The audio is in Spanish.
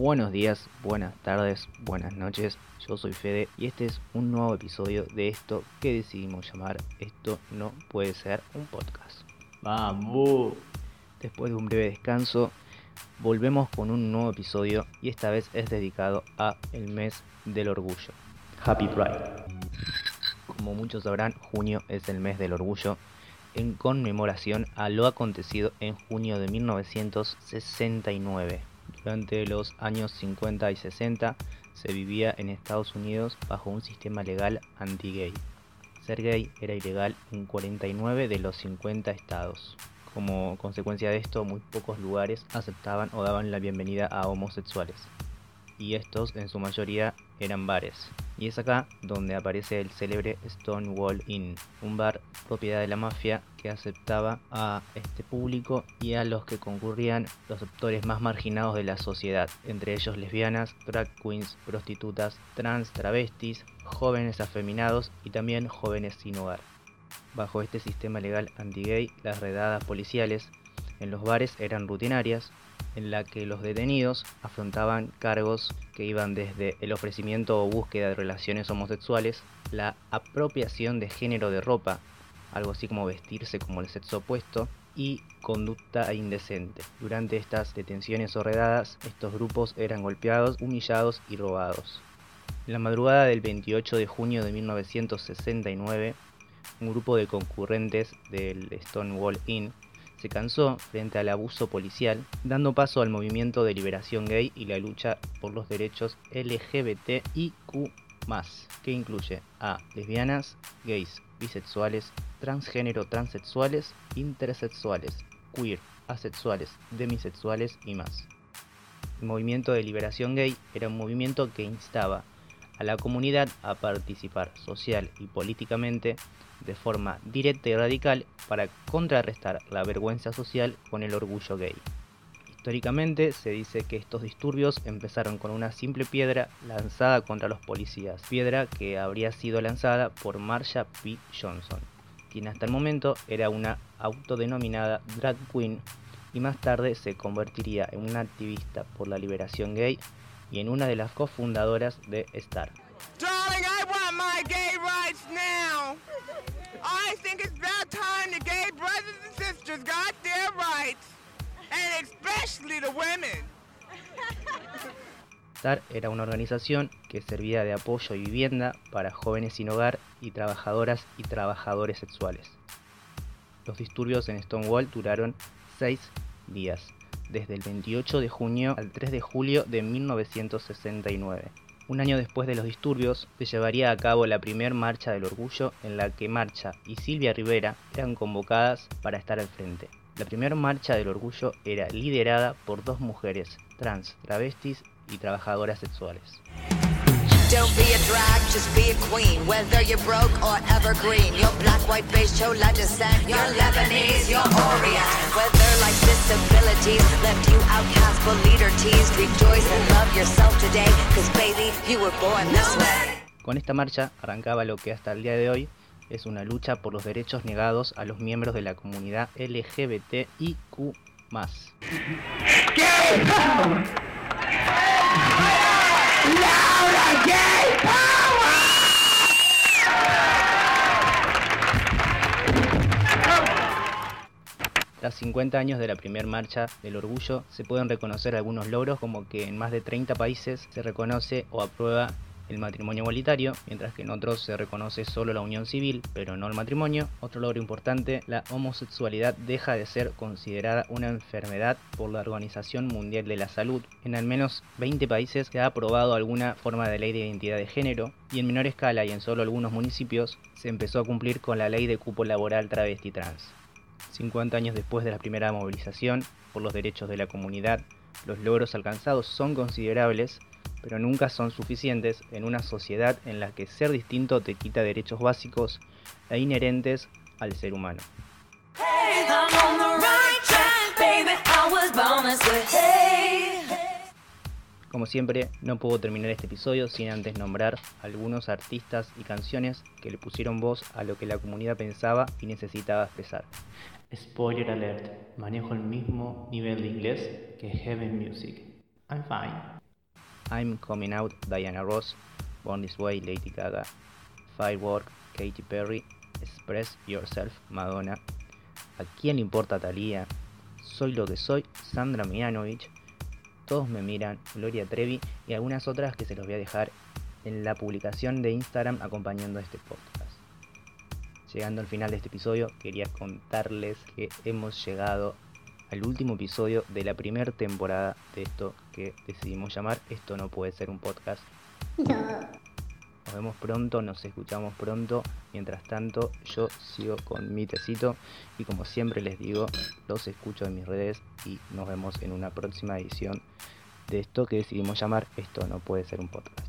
Buenos días, buenas tardes, buenas noches. Yo soy Fede y este es un nuevo episodio de esto que decidimos llamar Esto no puede ser un podcast. Vamos. Después de un breve descanso, volvemos con un nuevo episodio y esta vez es dedicado a el mes del orgullo. Happy Pride. Como muchos sabrán, junio es el mes del orgullo en conmemoración a lo acontecido en junio de 1969. Durante los años 50 y 60 se vivía en Estados Unidos bajo un sistema legal anti-gay. Ser gay era ilegal en 49 de los 50 estados. Como consecuencia de esto, muy pocos lugares aceptaban o daban la bienvenida a homosexuales. Y estos en su mayoría eran bares. Y es acá donde aparece el célebre Stonewall Inn, un bar propiedad de la mafia que aceptaba a este público y a los que concurrían los sectores más marginados de la sociedad, entre ellos lesbianas, drag queens, prostitutas, trans, travestis, jóvenes afeminados y también jóvenes sin hogar. Bajo este sistema legal anti-gay, las redadas policiales en los bares eran rutinarias, en la que los detenidos afrontaban cargos que iban desde el ofrecimiento o búsqueda de relaciones homosexuales, la apropiación de género de ropa, algo así como vestirse como el sexo opuesto, y conducta indecente. Durante estas detenciones o redadas, estos grupos eran golpeados, humillados y robados. En la madrugada del 28 de junio de 1969, un grupo de concurrentes del Stonewall Inn se cansó frente al abuso policial, dando paso al movimiento de liberación gay y la lucha por los derechos LGBTIQ, que incluye a lesbianas, gays, bisexuales, transgénero transexuales, intersexuales, queer, asexuales, demisexuales y más. El movimiento de liberación gay era un movimiento que instaba a la comunidad a participar social y políticamente de forma directa y radical para contrarrestar la vergüenza social con el orgullo gay. Históricamente se dice que estos disturbios empezaron con una simple piedra lanzada contra los policías, piedra que habría sido lanzada por Marsha P. Johnson, quien hasta el momento era una autodenominada drag queen y más tarde se convertiría en una activista por la liberación gay y en una de las cofundadoras de Star. I think it's about time the gay brothers and sisters got their rights, and especially the women. STAR era una organización que servía de apoyo y vivienda para jóvenes sin hogar y trabajadoras y trabajadores sexuales. Los disturbios en Stonewall duraron seis días, desde el 28 de junio al 3 de julio de 1969. Un año después de los disturbios, se llevaría a cabo la primer Marcha del Orgullo en la que Marcha y Silvia Rivera eran convocadas para estar al frente. La primera Marcha del Orgullo era liderada por dos mujeres, trans, travestis y trabajadoras sexuales. Don't be a drag, just be a queen. Whether you're broke or evergreen, you're black, white, beige, chola descent, you're Lebanese, you're Orient. Whether life's disabilities left you outcast but leader teased, rejoice and love yourself today, cause baby, you were born this way. Con esta marcha arrancaba lo que hasta el día de hoy es una lucha por los derechos negados a los miembros de la comunidad LGBTIQ+. Tras 50 años de la primera marcha del orgullo, se pueden reconocer algunos logros como que en más de 30 países se reconoce o aprueba el matrimonio igualitario, mientras que en otros se reconoce solo la unión civil, pero no el matrimonio. Otro logro importante, la homosexualidad deja de ser considerada una enfermedad por la Organización Mundial de la Salud. En al menos 20 países se ha aprobado alguna forma de ley de identidad de género y en menor escala y en solo algunos municipios se empezó a cumplir con la ley de cupo laboral travesti trans. 50 años después de la primera movilización por los derechos de la comunidad, los logros alcanzados son considerables pero nunca son suficientes en una sociedad en la que ser distinto te quita derechos básicos e inherentes al ser humano. Como siempre, no puedo terminar este episodio sin antes nombrar algunos artistas y canciones que le pusieron voz a lo que la comunidad pensaba y necesitaba expresar. Spoiler alert, manejo el mismo nivel de inglés que Heaven Music. I'm fine. I'm Coming Out, Diana Ross, Born This Way, Lady Gaga, Firework, Katy Perry, Express Yourself, Madonna, ¿A quién le importa Thalía? Soy lo que soy, Sandra Mianovich, Todos me miran, Gloria Trevi y algunas otras que se los voy a dejar en la publicación de Instagram acompañando este podcast. Llegando al final de este episodio, quería contarles que hemos llegado al último episodio de la primera temporada de esto que decidimos llamar Esto no puede ser un podcast. Nos vemos pronto, nos escuchamos pronto. Mientras tanto, yo sigo con mi tecito y como siempre les digo, los escucho en mis redes y nos vemos en una próxima edición de esto que decidimos llamar Esto no puede ser un podcast.